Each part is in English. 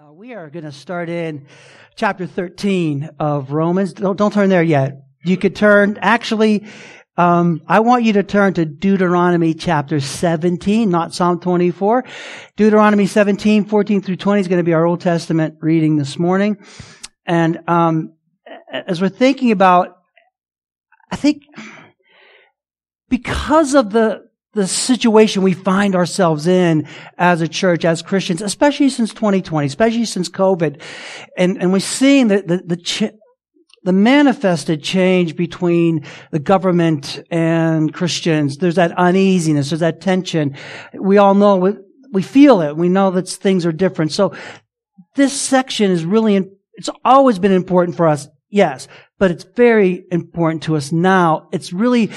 Uh, we are going to start in chapter 13 of Romans. Don't, don't turn there yet. You could turn, actually, um, I want you to turn to Deuteronomy chapter 17, not Psalm 24. Deuteronomy 17, 14 through 20 is going to be our Old Testament reading this morning. And um, as we're thinking about, I think because of the the situation we find ourselves in as a church, as Christians, especially since 2020, especially since COVID. And, and we're seeing the, the, the, ch- the manifested change between the government and Christians. There's that uneasiness, there's that tension. We all know, we, we feel it. We know that things are different. So this section is really, it's always been important for us. Yes, but it's very important to us now. It's really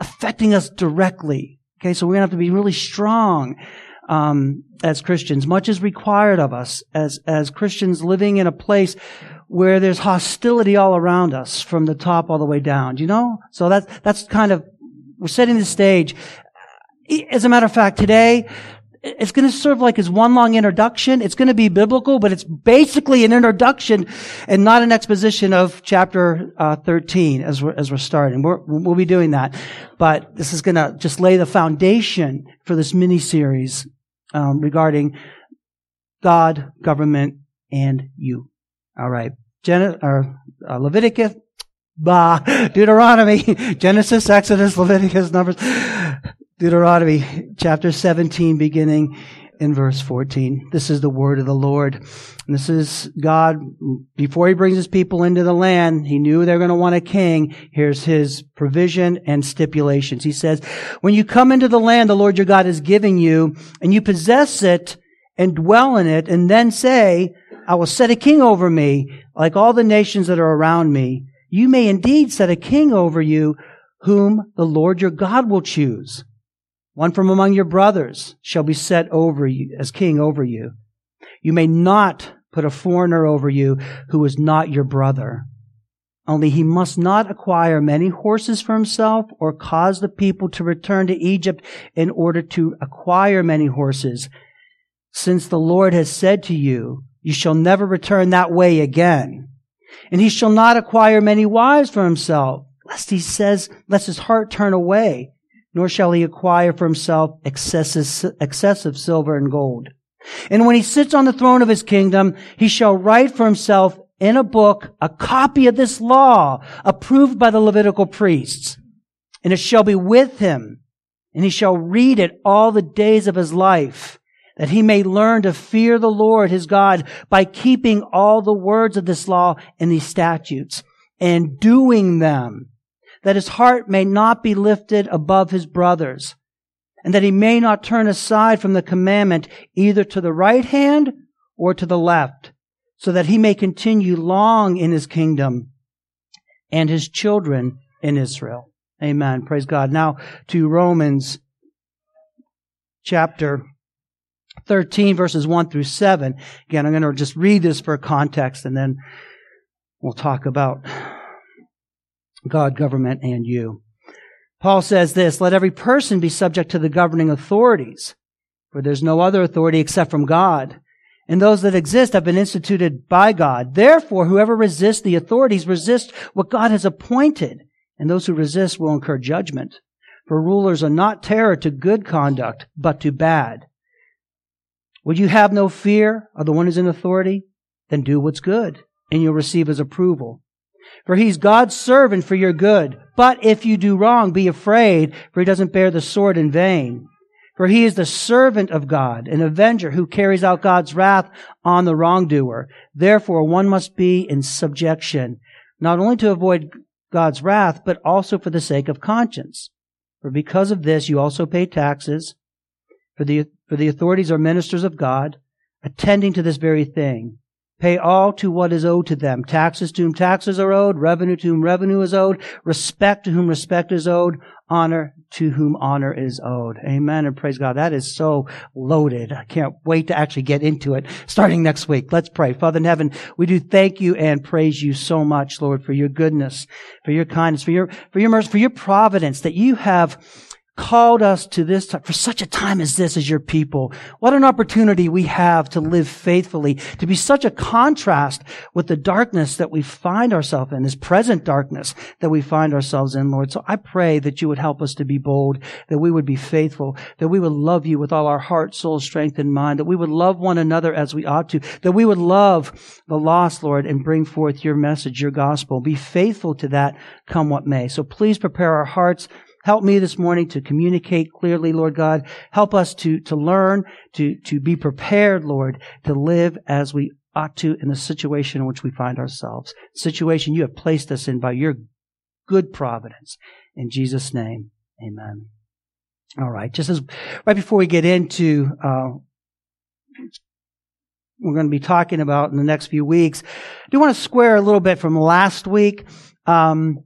affecting us directly. Okay, so we're gonna have to be really strong um, as Christians. Much is required of us as as Christians living in a place where there's hostility all around us, from the top all the way down. You know? So that's that's kind of we're setting the stage. As a matter of fact, today it's going to serve like as one long introduction. It's going to be biblical, but it's basically an introduction and not an exposition of chapter uh, 13 as we're, as we're starting. we will be doing that. But this is going to just lay the foundation for this mini series um, regarding God, government, and you. All right. Gen- or, uh, Leviticus, bah, Deuteronomy, Genesis, Exodus, Leviticus, Numbers. Deuteronomy chapter 17 beginning in verse 14. This is the word of the Lord. And this is God, before he brings his people into the land, he knew they're going to want a king. Here's his provision and stipulations. He says, when you come into the land the Lord your God is giving you, and you possess it and dwell in it, and then say, I will set a king over me, like all the nations that are around me. You may indeed set a king over you, whom the Lord your God will choose. One from among your brothers shall be set over you as king over you. You may not put a foreigner over you who is not your brother. Only he must not acquire many horses for himself or cause the people to return to Egypt in order to acquire many horses. Since the Lord has said to you, you shall never return that way again. And he shall not acquire many wives for himself, lest he says, lest his heart turn away nor shall he acquire for himself excessive, excessive silver and gold. And when he sits on the throne of his kingdom, he shall write for himself in a book a copy of this law approved by the Levitical priests. And it shall be with him, and he shall read it all the days of his life, that he may learn to fear the Lord his God by keeping all the words of this law and these statutes and doing them that his heart may not be lifted above his brothers, and that he may not turn aside from the commandment either to the right hand or to the left, so that he may continue long in his kingdom and his children in Israel. Amen. Praise God. Now to Romans chapter 13 verses 1 through 7. Again, I'm going to just read this for context and then we'll talk about God, government, and you. Paul says this, let every person be subject to the governing authorities, for there's no other authority except from God. And those that exist have been instituted by God. Therefore, whoever resists the authorities resists what God has appointed, and those who resist will incur judgment. For rulers are not terror to good conduct, but to bad. Would you have no fear of the one who's in authority? Then do what's good, and you'll receive his approval. For he's God's servant for your good. But if you do wrong, be afraid, for he doesn't bear the sword in vain. For he is the servant of God, an avenger who carries out God's wrath on the wrongdoer. Therefore, one must be in subjection, not only to avoid God's wrath, but also for the sake of conscience. For because of this, you also pay taxes, for the, for the authorities are ministers of God, attending to this very thing. Pay all to what is owed to them. Taxes to whom taxes are owed, revenue to whom revenue is owed, respect to whom respect is owed, honor to whom honor is owed. Amen and praise God. That is so loaded. I can't wait to actually get into it starting next week. Let's pray. Father in heaven, we do thank you and praise you so much, Lord, for your goodness, for your kindness, for your, for your mercy, for your providence that you have called us to this time, for such a time as this as your people. What an opportunity we have to live faithfully, to be such a contrast with the darkness that we find ourselves in, this present darkness that we find ourselves in, Lord. So I pray that you would help us to be bold, that we would be faithful, that we would love you with all our heart, soul, strength, and mind, that we would love one another as we ought to, that we would love the lost, Lord, and bring forth your message, your gospel. Be faithful to that, come what may. So please prepare our hearts Help me this morning to communicate clearly, Lord God. Help us to, to learn, to, to be prepared, Lord, to live as we ought to in the situation in which we find ourselves. Situation you have placed us in by your good providence. In Jesus' name, amen. All right. Just as right before we get into, uh, we're going to be talking about in the next few weeks. I do want to square a little bit from last week. Um,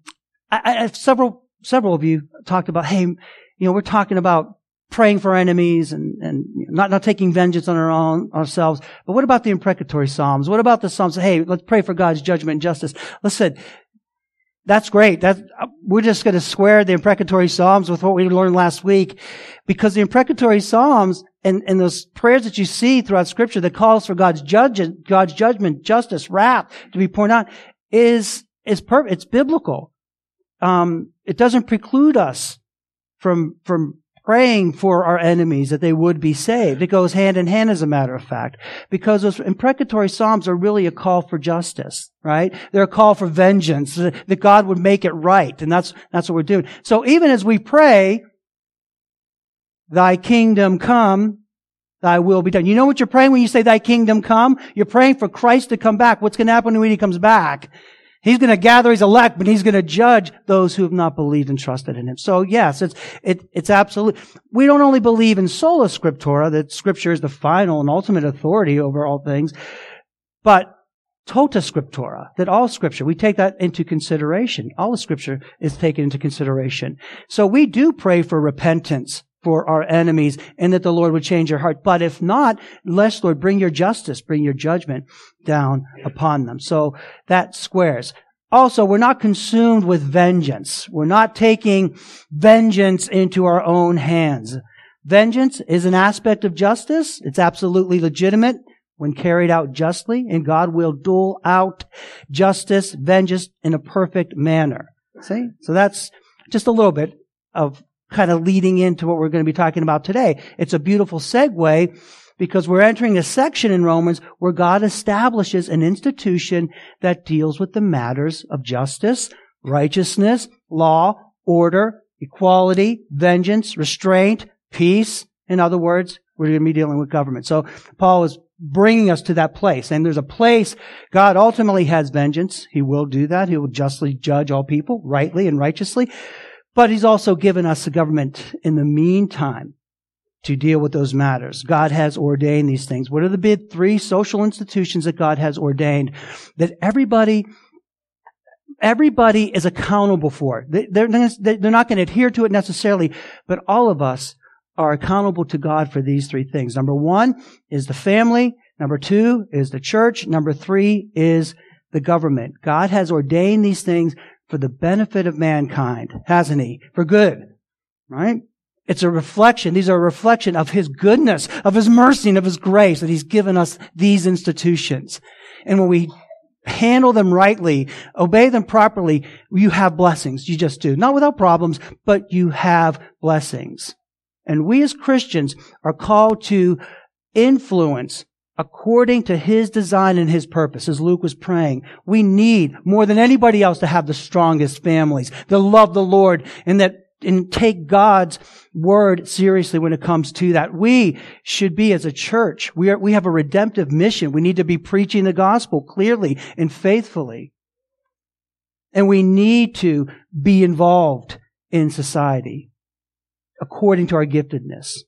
I, I have several several of you talked about, hey, you know, we're talking about praying for enemies and, and not, not taking vengeance on our own, ourselves. But what about the imprecatory Psalms? What about the Psalms? Hey, let's pray for God's judgment and justice. Listen, that's great. That, we're just going to square the imprecatory Psalms with what we learned last week because the imprecatory Psalms and, and those prayers that you see throughout scripture that calls for God's judgment, God's judgment, justice, wrath to be poured out is, is perfect. It's biblical um, it doesn't preclude us from from praying for our enemies that they would be saved. It goes hand in hand, as a matter of fact, because those imprecatory psalms are really a call for justice, right? They're a call for vengeance, that God would make it right, and that's that's what we're doing. So even as we pray, "Thy kingdom come." Thy will be done. You know what you're praying when you say thy kingdom come? You're praying for Christ to come back. What's going to happen when he comes back? He's going to gather his elect, but he's going to judge those who have not believed and trusted in him. So yes, it's, it, it's absolute. We don't only believe in sola scriptura, that scripture is the final and ultimate authority over all things, but tota scriptura, that all scripture, we take that into consideration. All the scripture is taken into consideration. So we do pray for repentance for our enemies and that the Lord would change your heart. But if not, lest Lord, bring your justice, bring your judgment down upon them. So that squares. Also, we're not consumed with vengeance. We're not taking vengeance into our own hands. Vengeance is an aspect of justice. It's absolutely legitimate when carried out justly, and God will dole out justice, vengeance in a perfect manner. See? So that's just a little bit of kind of leading into what we're going to be talking about today. It's a beautiful segue because we're entering a section in Romans where God establishes an institution that deals with the matters of justice, righteousness, law, order, equality, vengeance, restraint, peace. In other words, we're going to be dealing with government. So Paul is bringing us to that place. And there's a place God ultimately has vengeance. He will do that. He will justly judge all people rightly and righteously. But he's also given us a government in the meantime to deal with those matters. God has ordained these things. What are the big three social institutions that God has ordained that everybody everybody is accountable for? They're, they're not going to adhere to it necessarily, but all of us are accountable to God for these three things. Number one is the family. Number two is the church. Number three is the government. God has ordained these things for the benefit of mankind, hasn't he? For good, right? It's a reflection. These are a reflection of his goodness, of his mercy, and of his grace that he's given us these institutions. And when we handle them rightly, obey them properly, you have blessings. You just do. Not without problems, but you have blessings. And we as Christians are called to influence according to his design and his purpose, as Luke was praying. We need more than anybody else to have the strongest families, that love the Lord, and that and take God's word seriously when it comes to that. We should be as a church. We are, we have a redemptive mission. We need to be preaching the gospel clearly and faithfully. And we need to be involved in society according to our giftedness.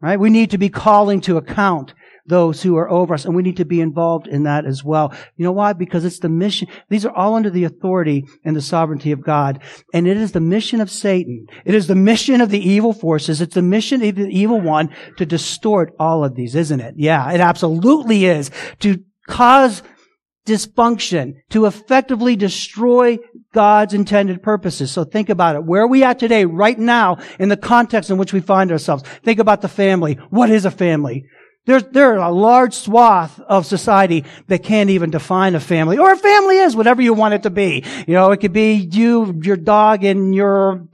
Right? We need to be calling to account those who are over us. And we need to be involved in that as well. You know why? Because it's the mission. These are all under the authority and the sovereignty of God. And it is the mission of Satan. It is the mission of the evil forces. It's the mission of the evil one to distort all of these, isn't it? Yeah, it absolutely is. To cause dysfunction to effectively destroy God's intended purposes. So think about it. Where are we at today, right now, in the context in which we find ourselves? Think about the family. What is a family? There's, there are a large swath of society that can't even define a family. Or a family is whatever you want it to be. You know, it could be you, your dog, and your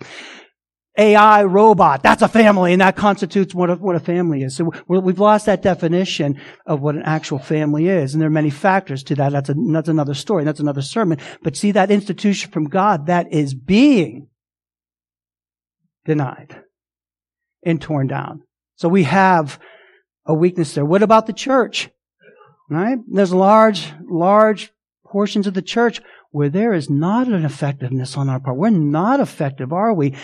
AI robot. That's a family, and that constitutes what a, what a family is. So we've lost that definition of what an actual family is, and there are many factors to that. That's, a, that's another story. That's another sermon. But see that institution from God that is being denied and torn down. So we have a weakness there. What about the church? Right? There's large, large portions of the church where there is not an effectiveness on our part. We're not effective, are we?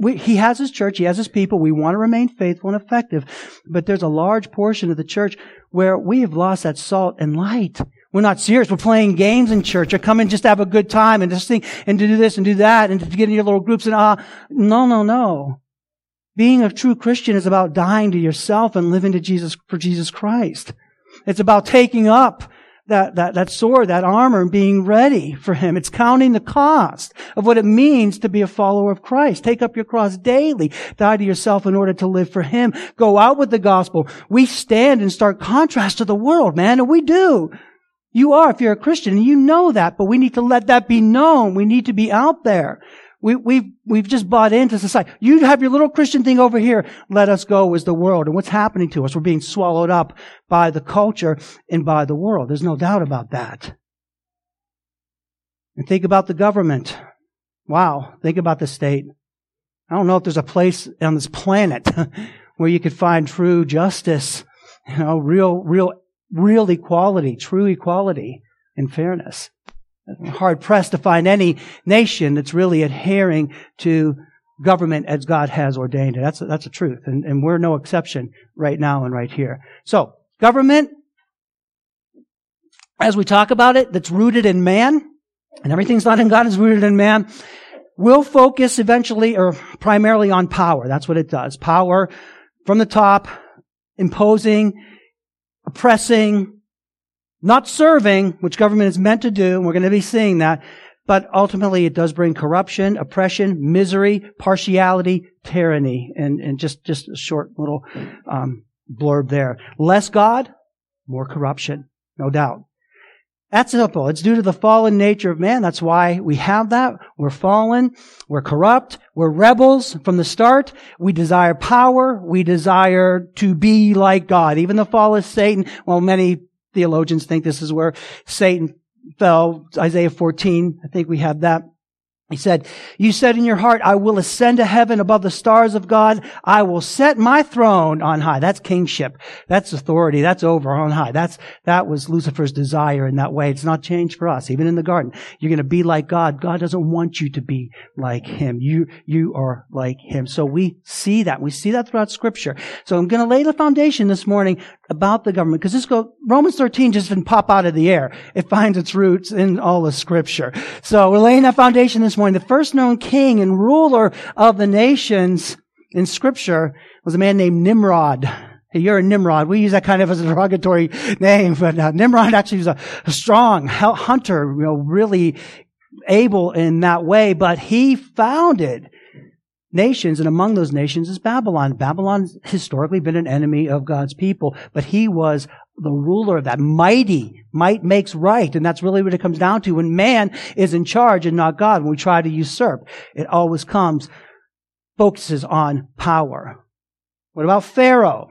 we? He has his church, he has his people. We want to remain faithful and effective. But there's a large portion of the church where we have lost that salt and light. We're not serious. We're playing games in church or coming just to have a good time and just think and to do this and do that and to get in your little groups and ah, uh, no, no, no. Being a true Christian is about dying to yourself and living to Jesus for Jesus Christ. It's about taking up that, that, that sword, that armor, and being ready for Him. It's counting the cost of what it means to be a follower of Christ. Take up your cross daily. Die to yourself in order to live for Him. Go out with the gospel. We stand in stark contrast to the world, man, and we do. You are if you're a Christian, and you know that, but we need to let that be known. We need to be out there. We, we've, we've just bought into society. You have your little Christian thing over here. Let us go as the world. And what's happening to us? We're being swallowed up by the culture and by the world. There's no doubt about that. And think about the government. Wow. Think about the state. I don't know if there's a place on this planet where you could find true justice, you know, real, real, real equality, true equality and fairness hard pressed to find any nation that's really adhering to government as God has ordained it. That's a, that's a truth. And, and we're no exception right now and right here. So, government, as we talk about it, that's rooted in man, and everything's not in God is rooted in man, will focus eventually or primarily on power. That's what it does. Power from the top, imposing, oppressing, not serving, which government is meant to do, and we're going to be seeing that, but ultimately it does bring corruption, oppression, misery, partiality, tyranny, and, and just, just a short little um, blurb there. Less God, more corruption, no doubt. That's simple. It's due to the fallen nature of man. That's why we have that. We're fallen. We're corrupt. We're rebels from the start. We desire power. We desire to be like God. Even the fall of Satan, well, many theologians think this is where Satan fell. Isaiah 14, I think we have that. He said, you said in your heart, I will ascend to heaven above the stars of God. I will set my throne on high. That's kingship. That's authority. That's over on high. That's, that was Lucifer's desire in that way. It's not changed for us. Even in the garden, you're going to be like God. God doesn't want you to be like Him. You, you are like Him. So we see that. We see that throughout scripture. So I'm going to lay the foundation this morning about the government because this go, Romans 13 just didn't pop out of the air. It finds its roots in all the scripture. So we're laying that foundation this morning. The first known king and ruler of the nations in scripture was a man named Nimrod. Hey, you're a Nimrod. We use that kind of as a derogatory name, but uh, Nimrod actually was a, a strong hunter, you know, really able in that way, but he founded nations, and among those nations is Babylon. Babylon's historically been an enemy of God's people, but he was the ruler of that. Mighty. Might makes right. And that's really what it comes down to. When man is in charge and not God, when we try to usurp, it always comes, focuses on power. What about Pharaoh?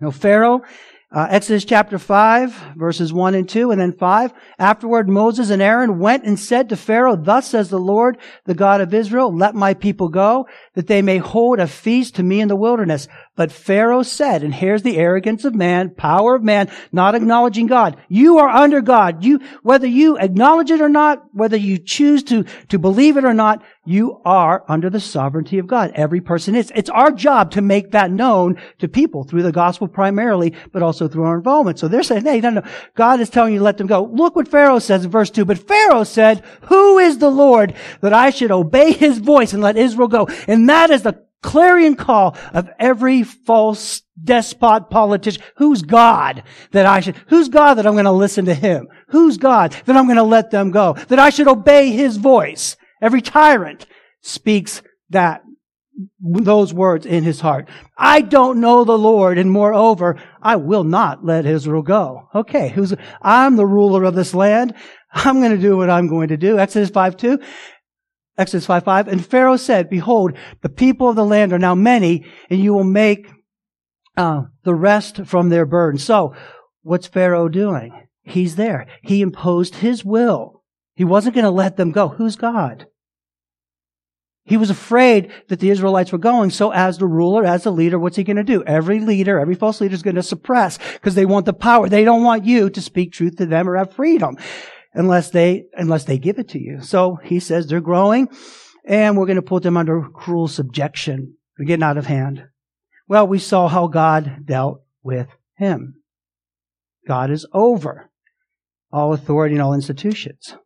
No, Pharaoh uh, Exodus chapter 5, verses 1 and 2, and then 5. Afterward, Moses and Aaron went and said to Pharaoh, Thus says the Lord, the God of Israel, let my people go, that they may hold a feast to me in the wilderness. But Pharaoh said, and here's the arrogance of man, power of man, not acknowledging God. You are under God. You, whether you acknowledge it or not, whether you choose to, to believe it or not, you are under the sovereignty of God. Every person is. It's our job to make that known to people through the gospel primarily, but also through our involvement. So they're saying, hey, no, no, God is telling you to let them go. Look what Pharaoh says in verse 2. But Pharaoh said, who is the Lord that I should obey his voice and let Israel go? And that is the clarion call of every false despot politician. Who's God that I should, who's God that I'm going to listen to him? Who's God that I'm going to let them go? That I should obey his voice? Every tyrant speaks that, those words in his heart. I don't know the Lord, and moreover, I will not let Israel go. Okay, who's, I'm the ruler of this land. I'm going to do what I'm going to do. Exodus 5 2. Exodus 5 5. And Pharaoh said, Behold, the people of the land are now many, and you will make uh, the rest from their burden. So, what's Pharaoh doing? He's there. He imposed his will. He wasn't going to let them go. Who's God? He was afraid that the Israelites were going. So as the ruler, as the leader, what's he going to do? Every leader, every false leader is going to suppress because they want the power. They don't want you to speak truth to them or have freedom unless they, unless they give it to you. So he says they're growing and we're going to put them under cruel subjection. They're getting out of hand. Well, we saw how God dealt with him. God is over all authority and all institutions.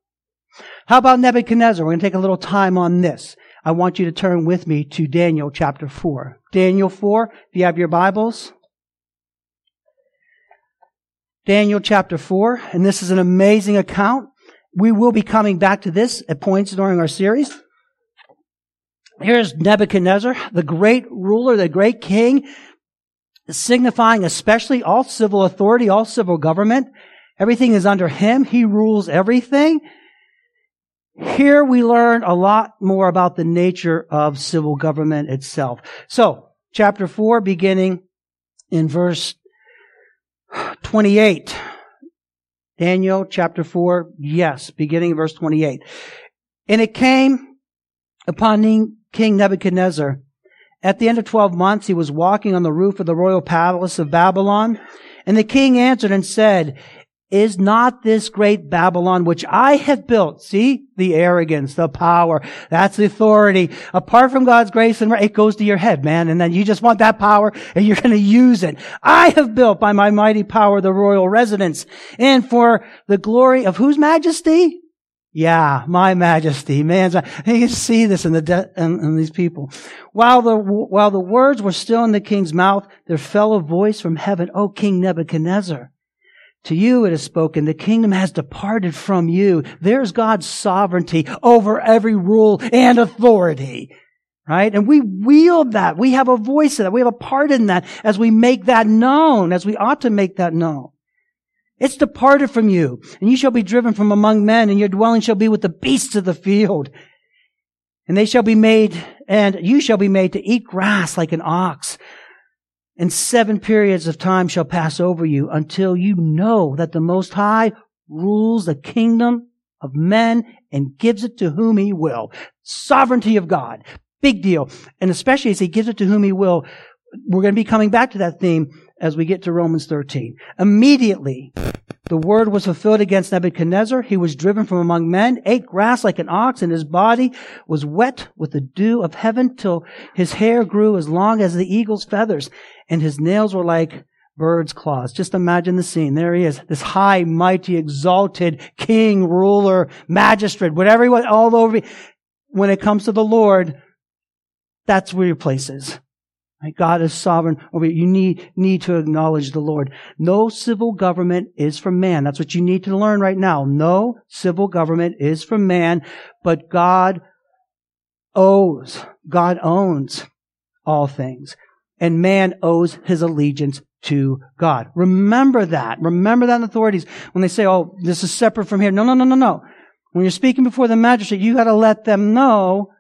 How about Nebuchadnezzar? We're going to take a little time on this. I want you to turn with me to Daniel chapter 4. Daniel 4, if you have your Bibles. Daniel chapter 4, and this is an amazing account. We will be coming back to this at points during our series. Here's Nebuchadnezzar, the great ruler, the great king, signifying especially all civil authority, all civil government. Everything is under him. He rules everything. Here we learn a lot more about the nature of civil government itself. So, chapter 4, beginning in verse 28. Daniel chapter 4, yes, beginning verse 28. And it came upon King Nebuchadnezzar. At the end of 12 months, he was walking on the roof of the royal palace of Babylon. And the king answered and said, is not this great Babylon which I have built? See? The arrogance, the power. That's the authority. Apart from God's grace and it goes to your head, man. And then you just want that power and you're going to use it. I have built by my mighty power the royal residence and for the glory of whose majesty? Yeah, my majesty, man. You can see this in the de- in, in, these people. While the while the words were still in the king's mouth, there fell a voice from heaven, "O King Nebuchadnezzar, to you it is spoken, the kingdom has departed from you. There's God's sovereignty over every rule and authority. Right? And we wield that. We have a voice in that. We have a part in that as we make that known, as we ought to make that known. It's departed from you, and you shall be driven from among men, and your dwelling shall be with the beasts of the field. And they shall be made, and you shall be made to eat grass like an ox and seven periods of time shall pass over you until you know that the Most High rules the kingdom of men and gives it to whom he will. Sovereignty of God. Big deal. And especially as he gives it to whom he will, we're going to be coming back to that theme as we get to Romans 13. Immediately, the word was fulfilled against Nebuchadnezzar. He was driven from among men, ate grass like an ox, and his body was wet with the dew of heaven till his hair grew as long as the eagle's feathers, and his nails were like bird's claws. Just imagine the scene. There he is, this high, mighty, exalted king, ruler, magistrate, whatever he was, all over. When it comes to the Lord, that's where your place is. God is sovereign over you. You need, need to acknowledge the Lord. No civil government is from man. That's what you need to learn right now. No civil government is from man, but God owes, God owns all things. And man owes his allegiance to God. Remember that. Remember that in authorities. When they say, oh, this is separate from here. No, no, no, no, no. When you're speaking before the magistrate, you gotta let them know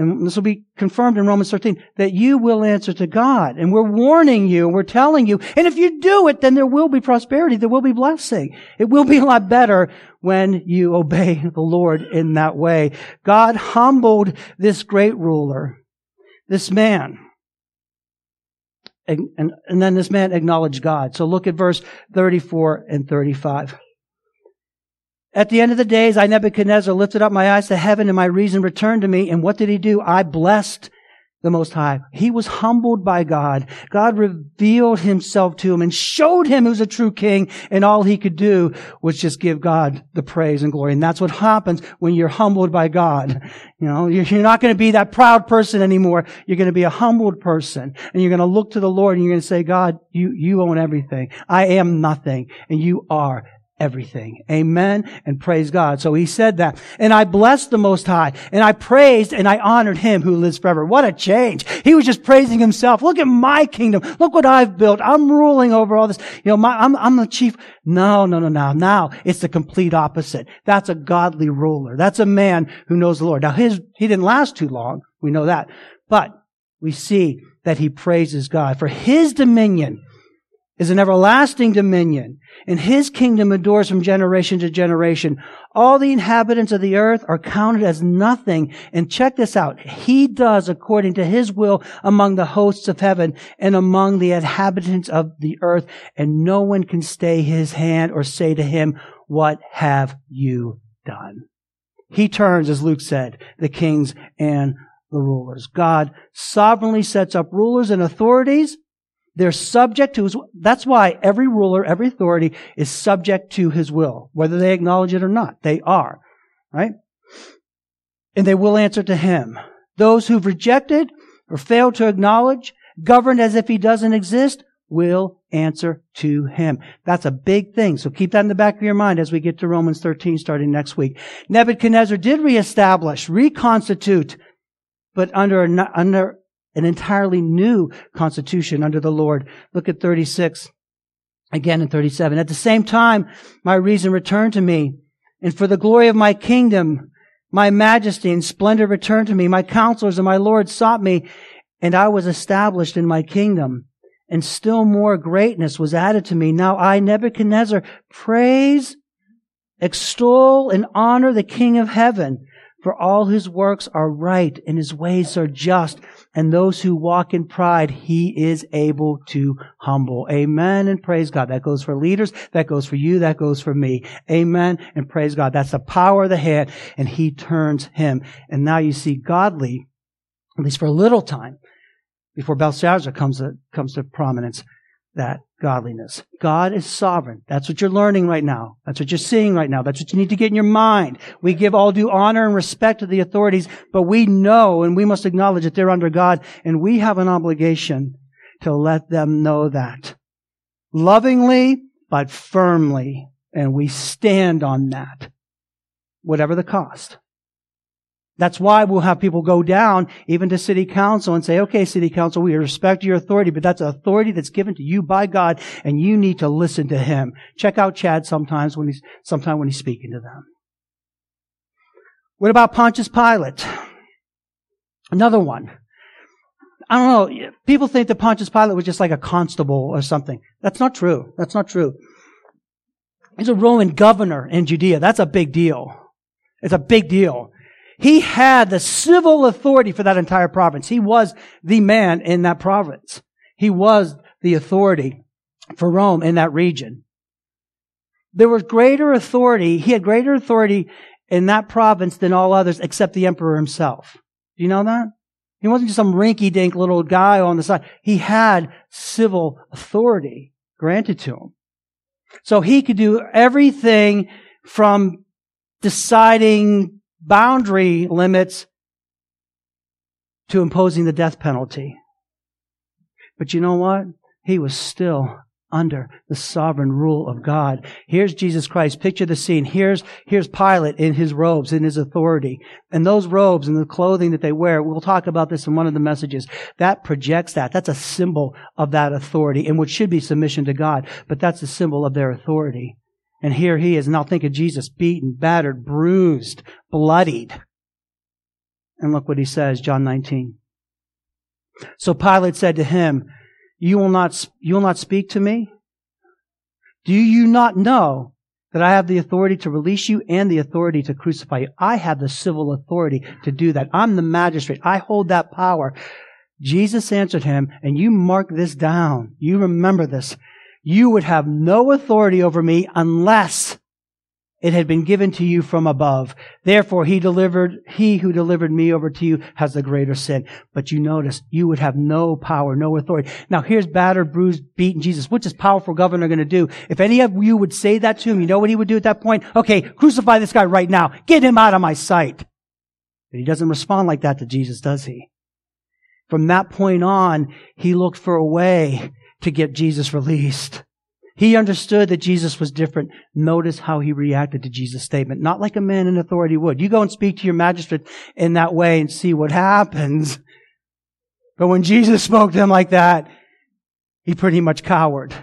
and this will be confirmed in Romans 13, that you will answer to God. And we're warning you, we're telling you, and if you do it, then there will be prosperity, there will be blessing. It will be a lot better when you obey the Lord in that way. God humbled this great ruler, this man. And, and, and then this man acknowledged God. So look at verse 34 and 35. At the end of the days, I, Nebuchadnezzar, lifted up my eyes to heaven and my reason returned to me. And what did he do? I blessed the Most High. He was humbled by God. God revealed himself to him and showed him who's a true king and all he could do was just give God the praise and glory. And that's what happens when you're humbled by God. You know, you're not going to be that proud person anymore. You're going to be a humbled person and you're going to look to the Lord and you're going to say, God, you, you own everything. I am nothing and you are everything. Amen. And praise God. So he said that. And I blessed the Most High and I praised and I honored him who lives forever. What a change. He was just praising himself. Look at my kingdom. Look what I've built. I'm ruling over all this. You know, my, I'm, I'm the chief. No, no, no, no. Now it's the complete opposite. That's a godly ruler. That's a man who knows the Lord. Now his, he didn't last too long. We know that. But we see that he praises God for his dominion is an everlasting dominion, and his kingdom endures from generation to generation. All the inhabitants of the earth are counted as nothing. And check this out. He does according to his will among the hosts of heaven and among the inhabitants of the earth, and no one can stay his hand or say to him, what have you done? He turns, as Luke said, the kings and the rulers. God sovereignly sets up rulers and authorities they're subject to his, that's why every ruler, every authority is subject to his will, whether they acknowledge it or not. They are, right? And they will answer to him. Those who've rejected or failed to acknowledge, governed as if he doesn't exist, will answer to him. That's a big thing. So keep that in the back of your mind as we get to Romans 13 starting next week. Nebuchadnezzar did reestablish, reconstitute, but under, under an entirely new constitution under the Lord. Look at 36, again in 37. At the same time, my reason returned to me, and for the glory of my kingdom, my majesty and splendor returned to me. My counselors and my Lord sought me, and I was established in my kingdom. And still more greatness was added to me. Now I, Nebuchadnezzar, praise, extol, and honor the King of heaven, for all his works are right and his ways are just and those who walk in pride, he is able to humble. Amen and praise God. That goes for leaders. That goes for you. That goes for me. Amen and praise God. That's the power of the head and he turns him. And now you see godly, at least for a little time, before Belshazzar comes to, comes to prominence, that godliness. God is sovereign. That's what you're learning right now. That's what you're seeing right now. That's what you need to get in your mind. We give all due honor and respect to the authorities, but we know and we must acknowledge that they're under God and we have an obligation to let them know that. Lovingly, but firmly. And we stand on that. Whatever the cost. That's why we'll have people go down even to city council and say, okay, city council, we respect your authority, but that's authority that's given to you by God and you need to listen to him. Check out Chad sometimes when he's, sometime when he's speaking to them. What about Pontius Pilate? Another one. I don't know. People think that Pontius Pilate was just like a constable or something. That's not true. That's not true. He's a Roman governor in Judea. That's a big deal. It's a big deal. He had the civil authority for that entire province. He was the man in that province. He was the authority for Rome in that region. There was greater authority. He had greater authority in that province than all others except the emperor himself. Do you know that? He wasn't just some rinky dink little guy on the side. He had civil authority granted to him. So he could do everything from deciding boundary limits to imposing the death penalty. But you know what? He was still under the sovereign rule of God. Here's Jesus Christ. Picture the scene. Here's, here's Pilate in his robes, in his authority. And those robes and the clothing that they wear, we'll talk about this in one of the messages, that projects that. That's a symbol of that authority and what should be submission to God. But that's a symbol of their authority. And here he is. Now think of Jesus beaten, battered, bruised, bloodied. And look what he says, John 19. So Pilate said to him, you will not, you will not speak to me? Do you not know that I have the authority to release you and the authority to crucify you? I have the civil authority to do that. I'm the magistrate. I hold that power. Jesus answered him, and you mark this down. You remember this you would have no authority over me unless It had been given to you from above. Therefore, he delivered, he who delivered me over to you has the greater sin. But you notice, you would have no power, no authority. Now here's battered, bruised, beaten Jesus. What's this powerful governor going to do? If any of you would say that to him, you know what he would do at that point? Okay, crucify this guy right now. Get him out of my sight. But he doesn't respond like that to Jesus, does he? From that point on, he looked for a way to get Jesus released. He understood that Jesus was different. Notice how he reacted to Jesus' statement. Not like a man in authority would. You go and speak to your magistrate in that way and see what happens. But when Jesus spoke to him like that, he pretty much cowered.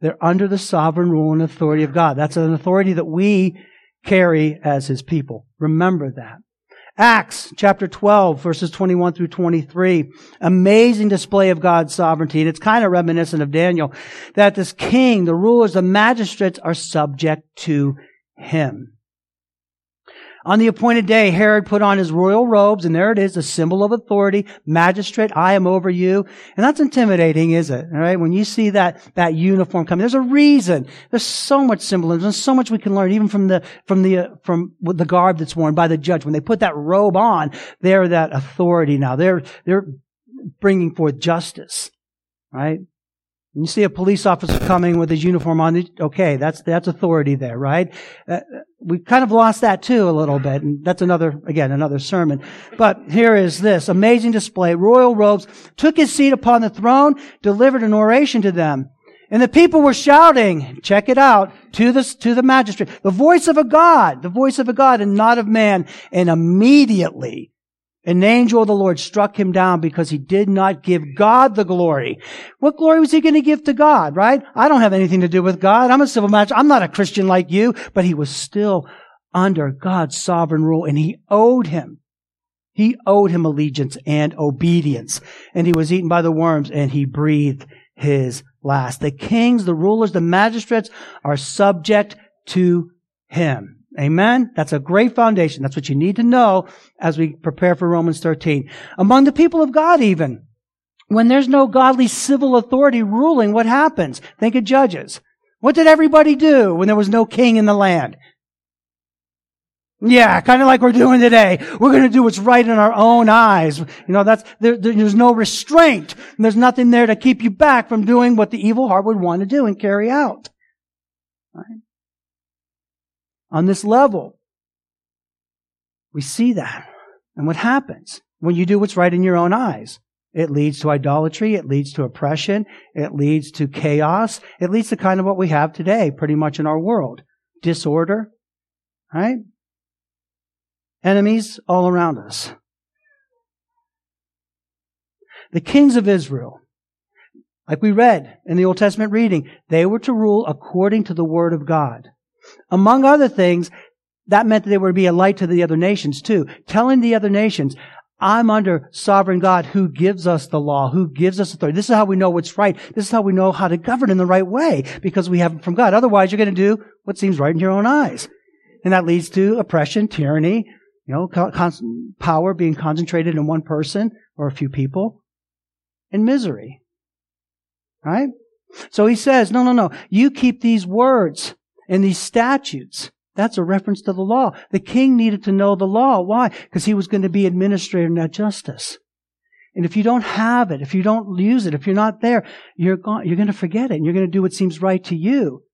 They're under the sovereign rule and authority of God. That's an authority that we carry as his people. Remember that. Acts chapter 12 verses 21 through 23. Amazing display of God's sovereignty. And it's kind of reminiscent of Daniel that this king, the rulers, the magistrates are subject to him. On the appointed day, Herod put on his royal robes, and there it is, a symbol of authority. Magistrate, I am over you. And that's intimidating, is it? All right? When you see that, that uniform coming, there's a reason. There's so much symbolism. There's so much we can learn, even from the, from the, uh, from the garb that's worn by the judge. When they put that robe on, they're that authority now. They're, they're bringing forth justice. Right? You see a police officer coming with his uniform on, okay, that's, that's authority there, right? Uh, we've kind of lost that too a little bit, and that's another, again, another sermon. But here is this amazing display. Royal robes took his seat upon the throne, delivered an oration to them. And the people were shouting, check it out, to the, to the magistrate, the voice of a God, the voice of a God and not of man. And immediately an angel of the Lord struck him down because he did not give God the glory. What glory was he going to give to God, right? I don't have anything to do with God. I'm a civil magistrate. I'm not a Christian like you, but he was still under God's sovereign rule and he owed him. He owed him allegiance and obedience. And he was eaten by the worms and he breathed his last. The kings, the rulers, the magistrates are subject to him. Amen? That's a great foundation. That's what you need to know as we prepare for Romans 13. Among the people of God even, when there's no godly civil authority ruling, what happens? Think of Judges. What did everybody do when there was no king in the land? Yeah, kind of like we're doing today. We're going to do what's right in our own eyes. You know, that's, there, there's no restraint. there's nothing there to keep you back from doing what the evil heart would want to do and carry out. Right? On this level. We see that. And what happens when you do what's right in your own eyes? It leads to idolatry. It leads to oppression. It leads to chaos. It leads to kind of what we have today, pretty much in our world. Disorder. Right? Enemies all around us. The kings of Israel, like we read in the Old Testament reading, they were to rule according to the Word of God. Among other things, that meant that they were to be a light to the other nations too, telling the other nations, I'm under sovereign God who gives us the law, who gives us authority. This is how we know what's right. This is how we know how to govern in the right way because we have it from God. Otherwise, you're going to do what seems right in your own eyes. And that leads to oppression, tyranny, you know, con- power being concentrated in one person or a few people, and misery. Right? So he says, no, no, no. You keep these words and these statutes, that's a reference to the law. The king needed to know the law. Why? Because he was going to be administrator in that justice. And if you don't have it, if you don't use it, if you're not there, you're, going, you're going to forget it and you're going to do what seems right to you.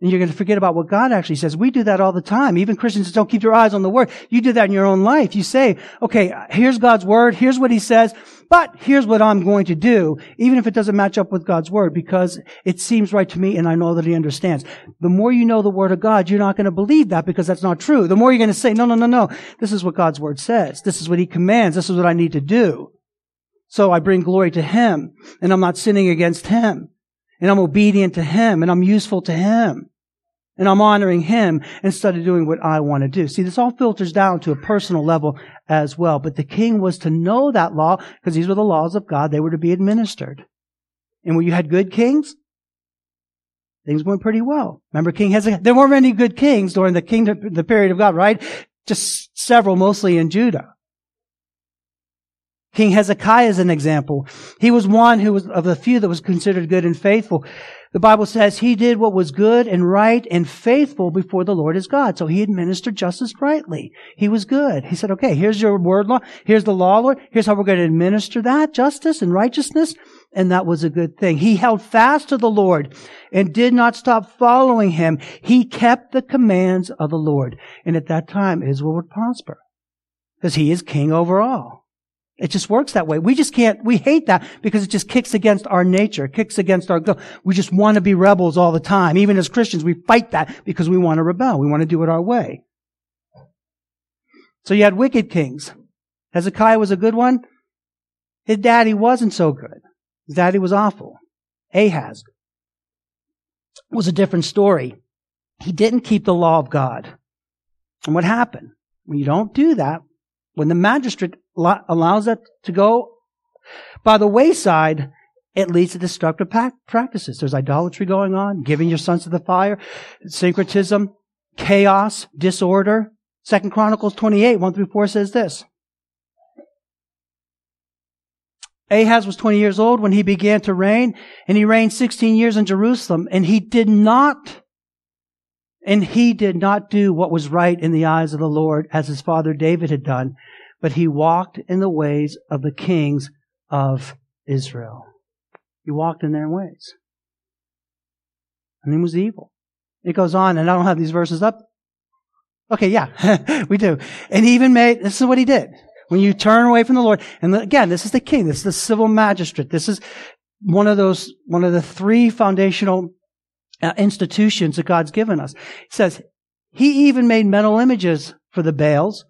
And you're going to forget about what God actually says. We do that all the time. Even Christians don't keep their eyes on the Word. You do that in your own life. You say, okay, here's God's Word. Here's what He says. But here's what I'm going to do, even if it doesn't match up with God's Word, because it seems right to me and I know that He understands. The more you know the Word of God, you're not going to believe that because that's not true. The more you're going to say, no, no, no, no. This is what God's Word says. This is what He commands. This is what I need to do. So I bring glory to Him and I'm not sinning against Him and I'm obedient to Him and I'm useful to Him. And I'm honoring him instead of doing what I want to do. See, this all filters down to a personal level as well. But the king was to know that law because these were the laws of God. They were to be administered. And when you had good kings, things went pretty well. Remember King Hezekiah? There weren't many good kings during the kingdom, the period of God, right? Just several, mostly in Judah. King Hezekiah is an example. He was one who was of the few that was considered good and faithful. The Bible says he did what was good and right and faithful before the Lord his God. So he administered justice rightly. He was good. He said, okay, here's your word law. Here's the law, Lord. Here's how we're going to administer that justice and righteousness. And that was a good thing. He held fast to the Lord and did not stop following him. He kept the commands of the Lord. And at that time, Israel would prosper because he is king over all. It just works that way. We just can't, we hate that because it just kicks against our nature, kicks against our go. We just want to be rebels all the time. Even as Christians, we fight that because we want to rebel. We want to do it our way. So you had wicked kings. Hezekiah was a good one. His daddy wasn't so good. His daddy was awful. Ahaz was a different story. He didn't keep the law of God. And what happened? When you don't do that, when the magistrate allows that to go by the wayside, it leads to destructive practices. There's idolatry going on, giving your sons to the fire, syncretism, chaos, disorder. Second Chronicles 28, 1 through 4 says this. Ahaz was 20 years old when he began to reign, and he reigned 16 years in Jerusalem, and he did not, and he did not do what was right in the eyes of the Lord as his father David had done but he walked in the ways of the kings of Israel. He walked in their ways. And he was evil. It goes on, and I don't have these verses up. Okay, yeah, we do. And he even made, this is what he did. When you turn away from the Lord, and again, this is the king, this is the civil magistrate, this is one of those, one of the three foundational uh, institutions that God's given us. He says, he even made metal images for the Baals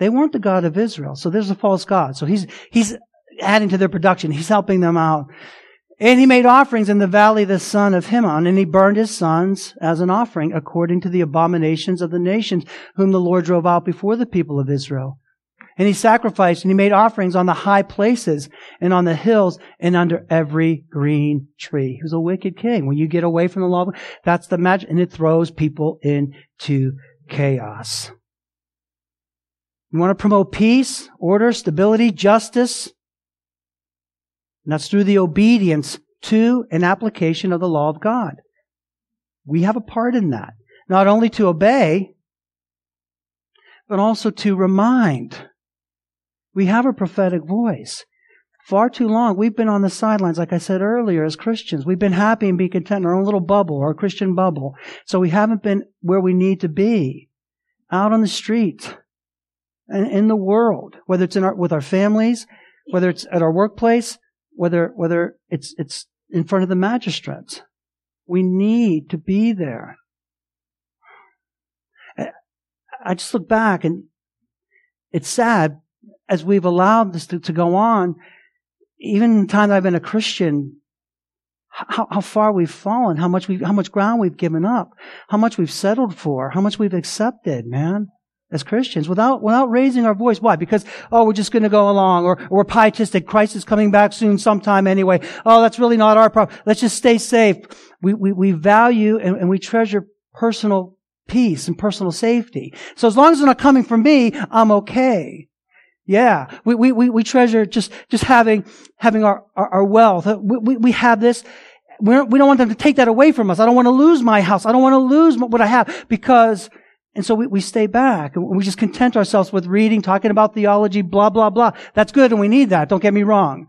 they weren't the God of Israel. So there's a false God. So he's, he's adding to their production. He's helping them out. And he made offerings in the valley the son of Hinnom, and he burned his sons as an offering according to the abominations of the nations whom the Lord drove out before the people of Israel. And he sacrificed and he made offerings on the high places and on the hills and under every green tree. He was a wicked king. When you get away from the law, that's the magic, and it throws people into chaos. You want to promote peace, order, stability, justice. And that's through the obedience to an application of the law of God. We have a part in that. Not only to obey, but also to remind. We have a prophetic voice. Far too long, we've been on the sidelines, like I said earlier, as Christians. We've been happy and be content in our own little bubble, our Christian bubble. So we haven't been where we need to be. Out on the street, and in the world, whether it's in our, with our families, whether it's at our workplace, whether, whether it's, it's in front of the magistrates. We need to be there. I just look back and it's sad as we've allowed this to, to go on, even in the time I've been a Christian, how, how far we've fallen, how much we how much ground we've given up, how much we've settled for, how much we've accepted, man as Christians without, without raising our voice. Why? Because, oh, we're just going to go along or, or we're pietistic. Christ is coming back soon sometime anyway. Oh, that's really not our problem. Let's just stay safe. We, we, we value and, and we treasure personal peace and personal safety. So as long as it's not coming from me, I'm okay. Yeah. We, we, we, we treasure just, just having, having our, our, our wealth. We, we, we have this. We're, we don't want them to take that away from us. I don't want to lose my house. I don't want to lose what I have because and so we, we stay back and we just content ourselves with reading, talking about theology, blah, blah, blah. That's good and we need that. Don't get me wrong.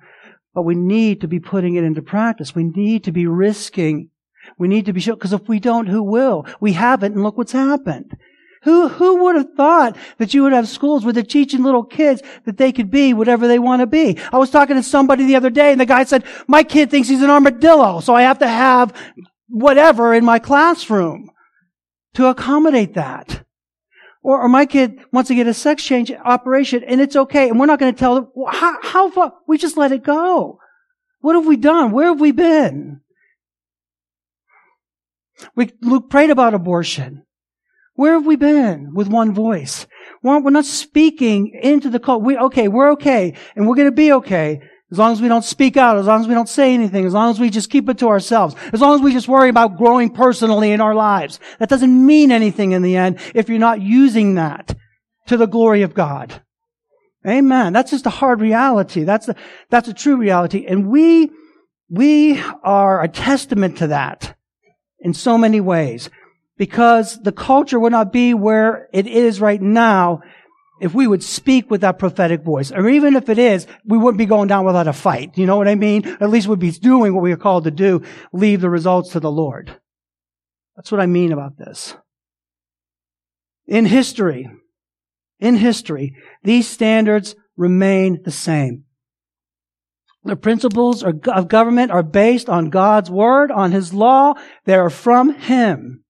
But we need to be putting it into practice. We need to be risking. We need to be sure, because if we don't, who will? We haven't and look what's happened. Who, who would have thought that you would have schools where they're teaching little kids that they could be whatever they want to be? I was talking to somebody the other day and the guy said, my kid thinks he's an armadillo, so I have to have whatever in my classroom to accommodate that. Or, or my kid wants to get a sex change operation and it's okay and we're not going to tell them, how, how far? We just let it go. What have we done? Where have we been? We, Luke prayed about abortion. Where have we been with one voice? We're not speaking into the cult. We, okay, we're okay and we're going to be okay. As long as we don't speak out, as long as we don't say anything, as long as we just keep it to ourselves, as long as we just worry about growing personally in our lives. That doesn't mean anything in the end if you're not using that to the glory of God. Amen. That's just a hard reality. That's a, that's a true reality. And we, we are a testament to that in so many ways because the culture would not be where it is right now if we would speak with that prophetic voice. Or even if it is, we wouldn't be going down without a fight. You know what I mean? At least we'd be doing what we are called to do, leave the results to the Lord. That's what I mean about this. In history, in history, these standards remain the same. The principles of government are based on God's word, on His law. They are from Him.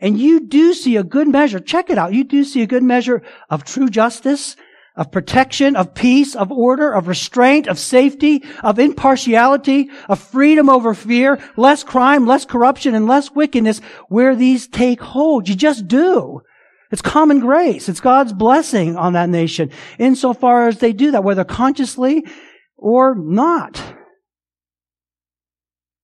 And you do see a good measure, check it out, you do see a good measure of true justice, of protection, of peace, of order, of restraint, of safety, of impartiality, of freedom over fear, less crime, less corruption, and less wickedness where these take hold. You just do. It's common grace. It's God's blessing on that nation insofar as they do that, whether consciously or not.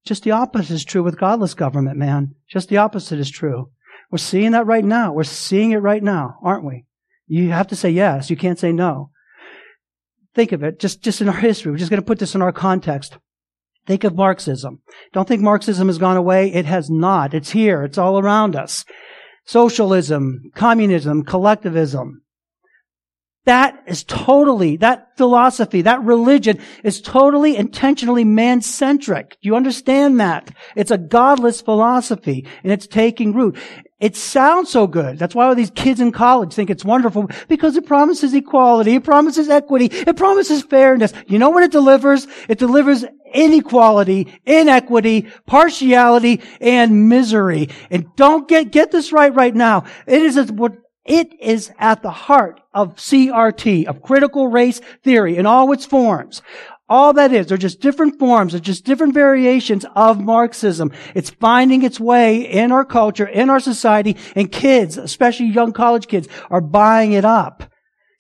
Just the opposite is true with godless government, man. Just the opposite is true. We're seeing that right now. We're seeing it right now, aren't we? You have to say yes. You can't say no. Think of it, just, just in our history. We're just going to put this in our context. Think of Marxism. Don't think Marxism has gone away. It has not. It's here. It's all around us. Socialism, communism, collectivism, that is totally, that philosophy, that religion is totally intentionally man-centric. You understand that? It's a godless philosophy and it's taking root. It sounds so good. That's why all these kids in college think it's wonderful because it promises equality, it promises equity, it promises fairness. You know what it delivers? It delivers inequality, inequity, partiality, and misery. And don't get, get this right right now. It is what it is at the heart of CRT, of critical race theory in all its forms. All that is, they're just different forms, they're just different variations of Marxism. It's finding its way in our culture, in our society, and kids, especially young college kids, are buying it up.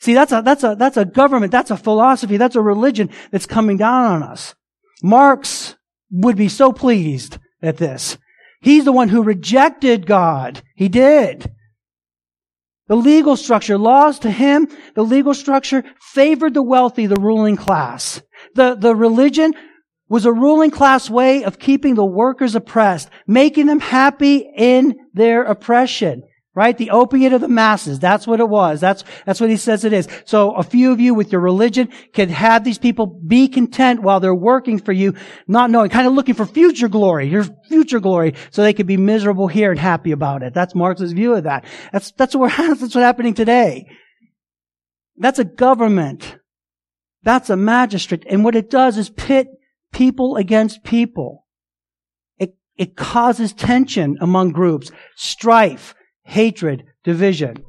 See, that's a, that's a, that's a government, that's a philosophy, that's a religion that's coming down on us. Marx would be so pleased at this. He's the one who rejected God. He did. The legal structure, laws to him, the legal structure favored the wealthy, the ruling class. The, the religion was a ruling class way of keeping the workers oppressed, making them happy in their oppression. Right? The opiate of the masses. That's what it was. That's, that's what he says it is. So a few of you with your religion can have these people be content while they're working for you, not knowing, kind of looking for future glory, your future glory, so they could be miserable here and happy about it. That's Marx's view of that. That's, that's what, that's what's happening today. That's a government. That's a magistrate. And what it does is pit people against people. It, it causes tension among groups, strife, hatred, division.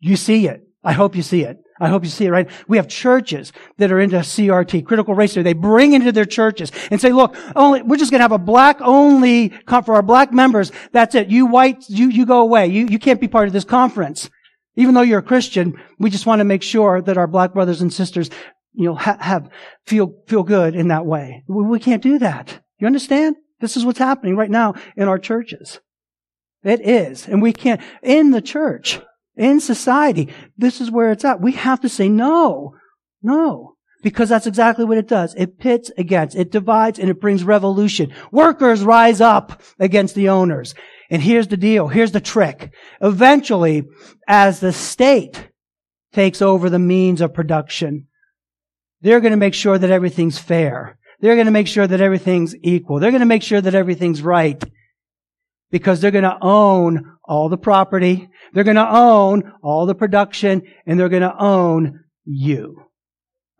You see it. I hope you see it. I hope you see it, right? We have churches that are into CRT, critical race theory. They bring into their churches and say, look, only, we're just going to have a black only, for our black members. That's it. You white, you, you go away. You, you can't be part of this conference. Even though you're a Christian, we just want to make sure that our black brothers and sisters, you know, ha- have, feel, feel good in that way. We, we can't do that. You understand? This is what's happening right now in our churches. It is. And we can't, in the church, in society, this is where it's at. We have to say no. No. Because that's exactly what it does. It pits against, it divides, and it brings revolution. Workers rise up against the owners. And here's the deal. Here's the trick. Eventually, as the state takes over the means of production, they're going to make sure that everything's fair. They're going to make sure that everything's equal. They're going to make sure that everything's right because they're going to own all the property, they're going to own all the production, and they're going to own you.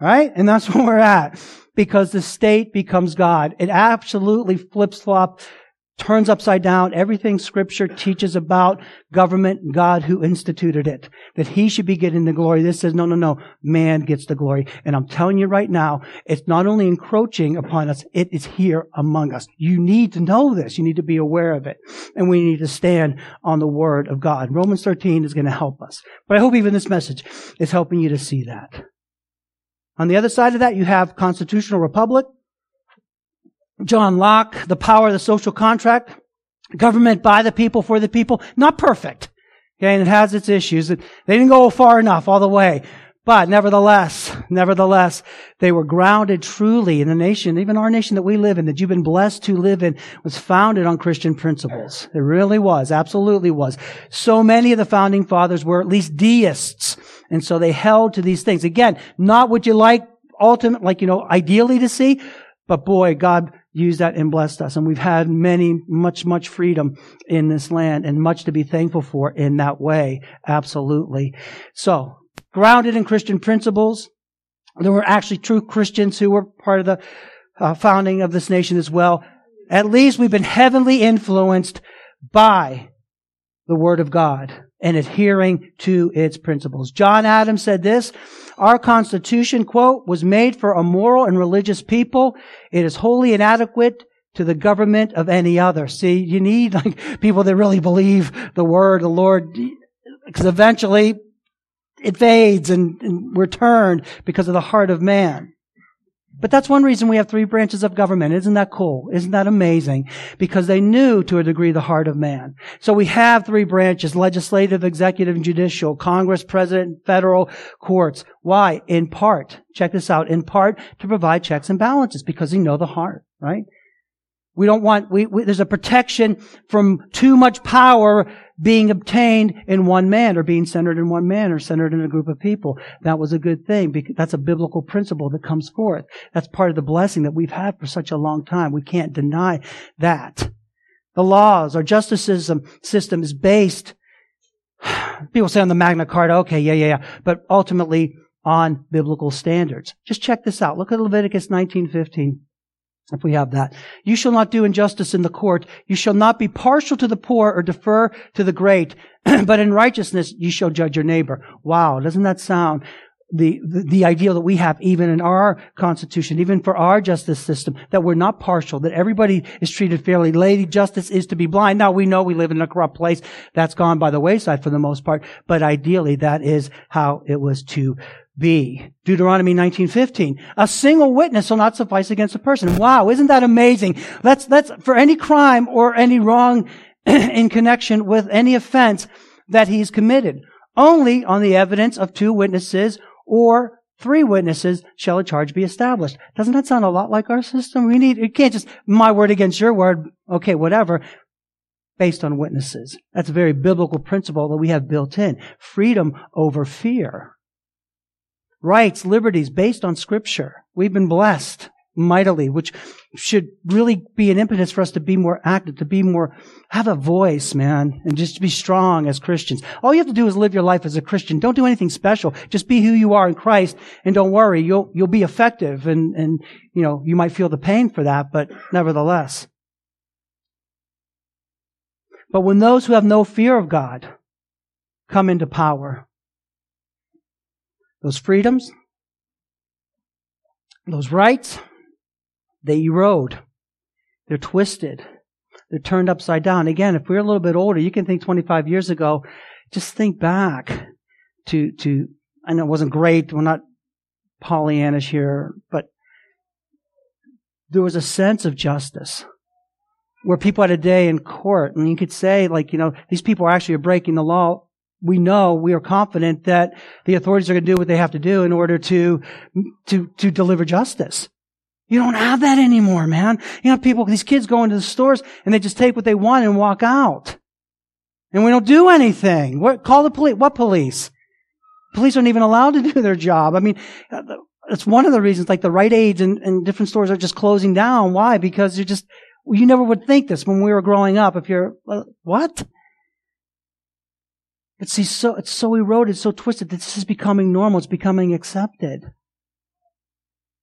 Right? And that's where we're at. Because the state becomes God. It absolutely flips flop turns upside down everything scripture teaches about government, God who instituted it. That he should be getting the glory. This says, no, no, no, man gets the glory. And I'm telling you right now, it's not only encroaching upon us, it is here among us. You need to know this. You need to be aware of it. And we need to stand on the word of God. Romans 13 is going to help us. But I hope even this message is helping you to see that. On the other side of that, you have constitutional republic. John Locke, the power of the social contract, government by the people for the people, not perfect. Okay, and it has its issues. They didn't go far enough all the way. But nevertheless, nevertheless, they were grounded truly in the nation, even our nation that we live in, that you've been blessed to live in, was founded on Christian principles. It really was, absolutely was. So many of the founding fathers were at least deists. And so they held to these things. Again, not what you like ultimate, like, you know, ideally to see, but boy, God used that and blessed us. And we've had many, much, much freedom in this land and much to be thankful for in that way. Absolutely. So, grounded in Christian principles. There were actually true Christians who were part of the uh, founding of this nation as well. At least we've been heavenly influenced by the Word of God and adhering to its principles. John Adams said this, our Constitution, quote, was made for a moral and religious people. It is wholly inadequate to the government of any other. See, you need like people that really believe the Word, of the Lord, because eventually it fades and, and we're turned because of the heart of man. But that's one reason we have three branches of government. Isn't that cool? Isn't that amazing? Because they knew to a degree the heart of man. So we have three branches, legislative, executive, and judicial, Congress, president, federal courts. Why? In part, check this out, in part to provide checks and balances because they know the heart, right? We don't want, we, we, there's a protection from too much power being obtained in one man or being centered in one man or centered in a group of people. That was a good thing because that's a biblical principle that comes forth. That's part of the blessing that we've had for such a long time. We can't deny that. The laws, our justice system, system is based, people say on the Magna Carta, okay, yeah, yeah, yeah, but ultimately on biblical standards. Just check this out. Look at Leviticus 19:15 if we have that. You shall not do injustice in the court. You shall not be partial to the poor or defer to the great, but in righteousness you shall judge your neighbor. Wow, doesn't that sound the, the, the ideal that we have even in our constitution, even for our justice system, that we're not partial, that everybody is treated fairly. Lady justice is to be blind. Now we know we live in a corrupt place. That's gone by the wayside for the most part, but ideally that is how it was to be. Deuteronomy 19:15. A single witness will not suffice against a person. Wow, isn't that amazing? Let's let's for any crime or any wrong in connection with any offense that he's committed, only on the evidence of two witnesses or three witnesses shall a charge be established. Doesn't that sound a lot like our system? We need, it can't just my word against your word, okay, whatever, based on witnesses. That's a very biblical principle that we have built in. Freedom over fear rights, liberties based on scripture. We've been blessed mightily, which should really be an impetus for us to be more active, to be more, have a voice, man, and just to be strong as Christians. All you have to do is live your life as a Christian. Don't do anything special. Just be who you are in Christ and don't worry. You'll, you'll be effective and, and, you know, you might feel the pain for that, but nevertheless. But when those who have no fear of God come into power, those freedoms, those rights, they erode. They're twisted. They're turned upside down. Again, if we're a little bit older, you can think 25 years ago, just think back to, to, I know it wasn't great. We're not Pollyannish here, but there was a sense of justice where people had a day in court and you could say like, you know, these people are actually breaking the law we know, we are confident that the authorities are going to do what they have to do in order to, to, to deliver justice. You don't have that anymore, man. You have people, these kids go into the stores and they just take what they want and walk out. And we don't do anything. What, call the police. What police? Police aren't even allowed to do their job. I mean, it's one of the reasons, like the Rite Aids and, and different stores are just closing down. Why? Because you just, you never would think this when we were growing up. If you're, uh, what? See, so, it's so eroded, so twisted that this is becoming normal. It's becoming accepted.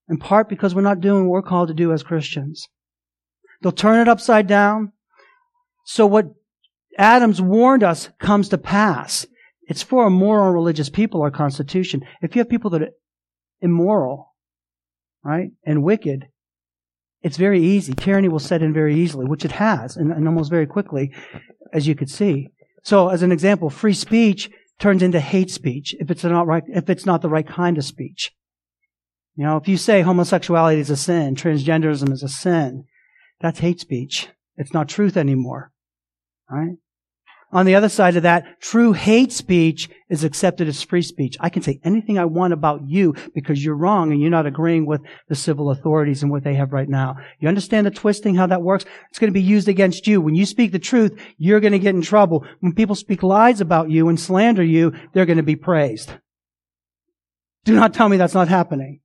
In part because we're not doing what we're called to do as Christians. They'll turn it upside down. So what Adams warned us comes to pass. It's for a moral religious people, our Constitution. If you have people that are immoral, right, and wicked, it's very easy. Tyranny will set in very easily, which it has, and, and almost very quickly, as you could see. So, as an example, free speech turns into hate speech if it's not right, if it's not the right kind of speech. You know, if you say homosexuality is a sin, transgenderism is a sin, that's hate speech. It's not truth anymore. Right? On the other side of that, true hate speech is accepted as free speech. I can say anything I want about you because you're wrong and you're not agreeing with the civil authorities and what they have right now. You understand the twisting, how that works? It's going to be used against you. When you speak the truth, you're going to get in trouble. When people speak lies about you and slander you, they're going to be praised. Do not tell me that's not happening.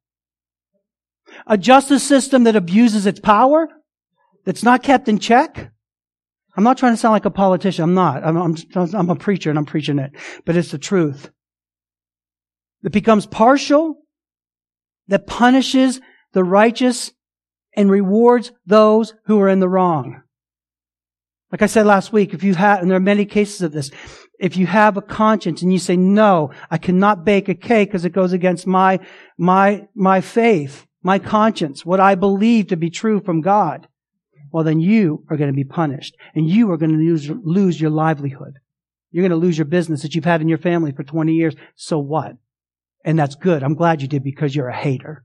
A justice system that abuses its power, that's not kept in check, I'm not trying to sound like a politician. I'm not. I'm, I'm, I'm a preacher and I'm preaching it. But it's the truth. That becomes partial, that punishes the righteous and rewards those who are in the wrong. Like I said last week, if you have, and there are many cases of this, if you have a conscience and you say, no, I cannot bake a cake because it goes against my, my, my faith, my conscience, what I believe to be true from God, well, then you are going to be punished and you are going to lose, lose your livelihood. You're going to lose your business that you've had in your family for 20 years. So what? And that's good. I'm glad you did because you're a hater.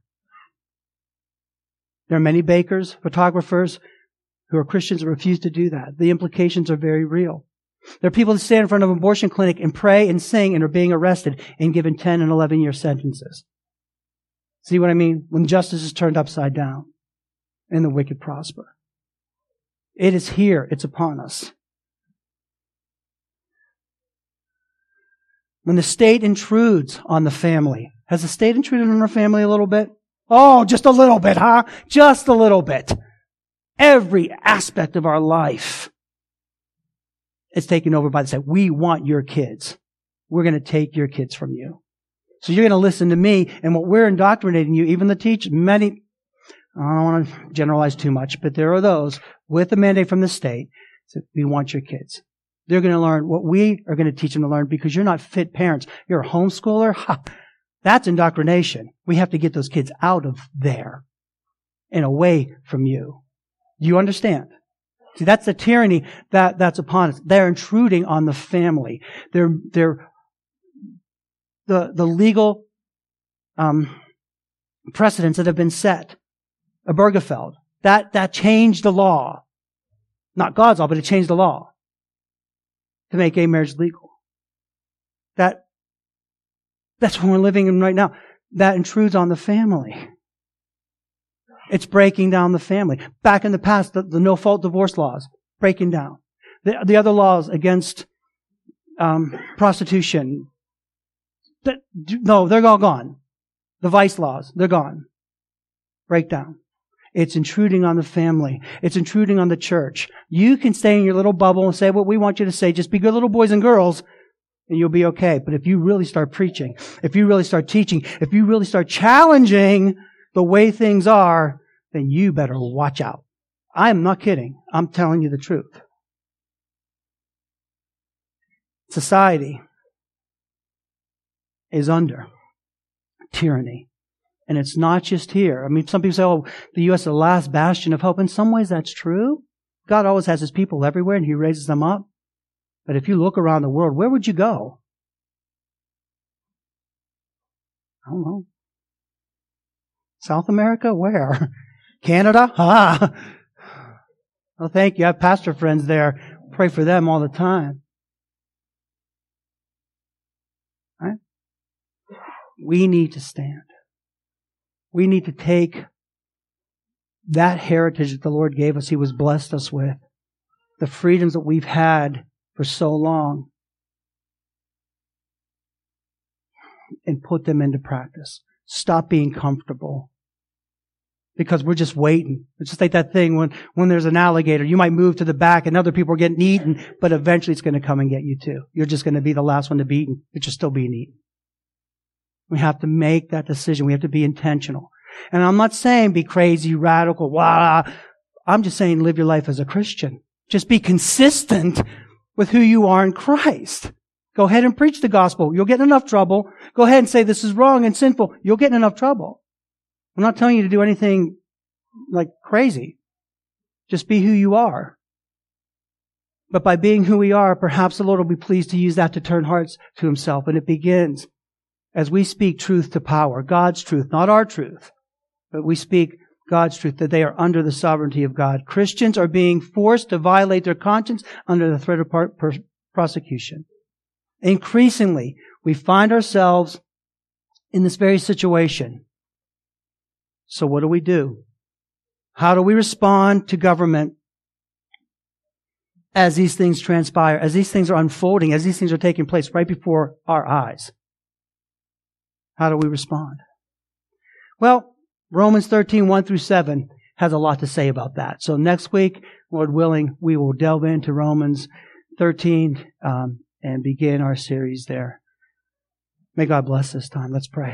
There are many bakers, photographers who are Christians who refuse to do that. The implications are very real. There are people that stand in front of an abortion clinic and pray and sing and are being arrested and given 10 and 11 year sentences. See what I mean? When justice is turned upside down and the wicked prosper. It is here. It's upon us. When the state intrudes on the family, has the state intruded on our family a little bit? Oh, just a little bit, huh? Just a little bit. Every aspect of our life is taken over by the state. We want your kids. We're going to take your kids from you. So you're going to listen to me and what we're indoctrinating you, even the teach, many, I don't want to generalize too much, but there are those with a mandate from the state that we want your kids. They're going to learn what we are going to teach them to learn because you're not fit parents. You're a homeschooler. Ha, that's indoctrination. We have to get those kids out of there and away from you. Do you understand? See, that's the tyranny that, that's upon us. They're intruding on the family. They're, they're, the, the legal, um, precedents that have been set Obergefell. That, that changed the law. Not God's law, but it changed the law to make gay marriage legal. That, that's what we're living in right now. That intrudes on the family. It's breaking down the family. Back in the past, the, the no fault divorce laws, breaking down. The, the other laws against um, prostitution, that, no, they're all gone. The vice laws, they're gone. Breakdown. It's intruding on the family. It's intruding on the church. You can stay in your little bubble and say what we want you to say. Just be good little boys and girls and you'll be okay. But if you really start preaching, if you really start teaching, if you really start challenging the way things are, then you better watch out. I'm not kidding. I'm telling you the truth. Society is under tyranny. And it's not just here. I mean, some people say, oh, the U.S. is the last bastion of hope. In some ways, that's true. God always has his people everywhere and he raises them up. But if you look around the world, where would you go? I don't know. South America? Where? Canada? Ah. Oh, thank you. I have pastor friends there. Pray for them all the time. Right? We need to stand. We need to take that heritage that the Lord gave us, He was blessed us with, the freedoms that we've had for so long, and put them into practice. Stop being comfortable. Because we're just waiting. It's just like that thing when, when there's an alligator, you might move to the back and other people are getting eaten, but eventually it's going to come and get you too. You're just going to be the last one to be eaten, but you're still being eaten. We have to make that decision. We have to be intentional. And I'm not saying be crazy, radical, blah. I'm just saying live your life as a Christian. Just be consistent with who you are in Christ. Go ahead and preach the gospel. You'll get in enough trouble. Go ahead and say this is wrong and sinful. You'll get in enough trouble. I'm not telling you to do anything like crazy. Just be who you are. But by being who we are, perhaps the Lord will be pleased to use that to turn hearts to himself. And it begins as we speak truth to power, God's truth, not our truth, but we speak God's truth, that they are under the sovereignty of God. Christians are being forced to violate their conscience under the threat of per- prosecution. Increasingly, we find ourselves in this very situation. So what do we do? How do we respond to government as these things transpire, as these things are unfolding, as these things are taking place right before our eyes? How do we respond? Well, Romans 13, 1 through 7 has a lot to say about that. So next week, Lord willing, we will delve into Romans 13 um, and begin our series there. May God bless this time. Let's pray.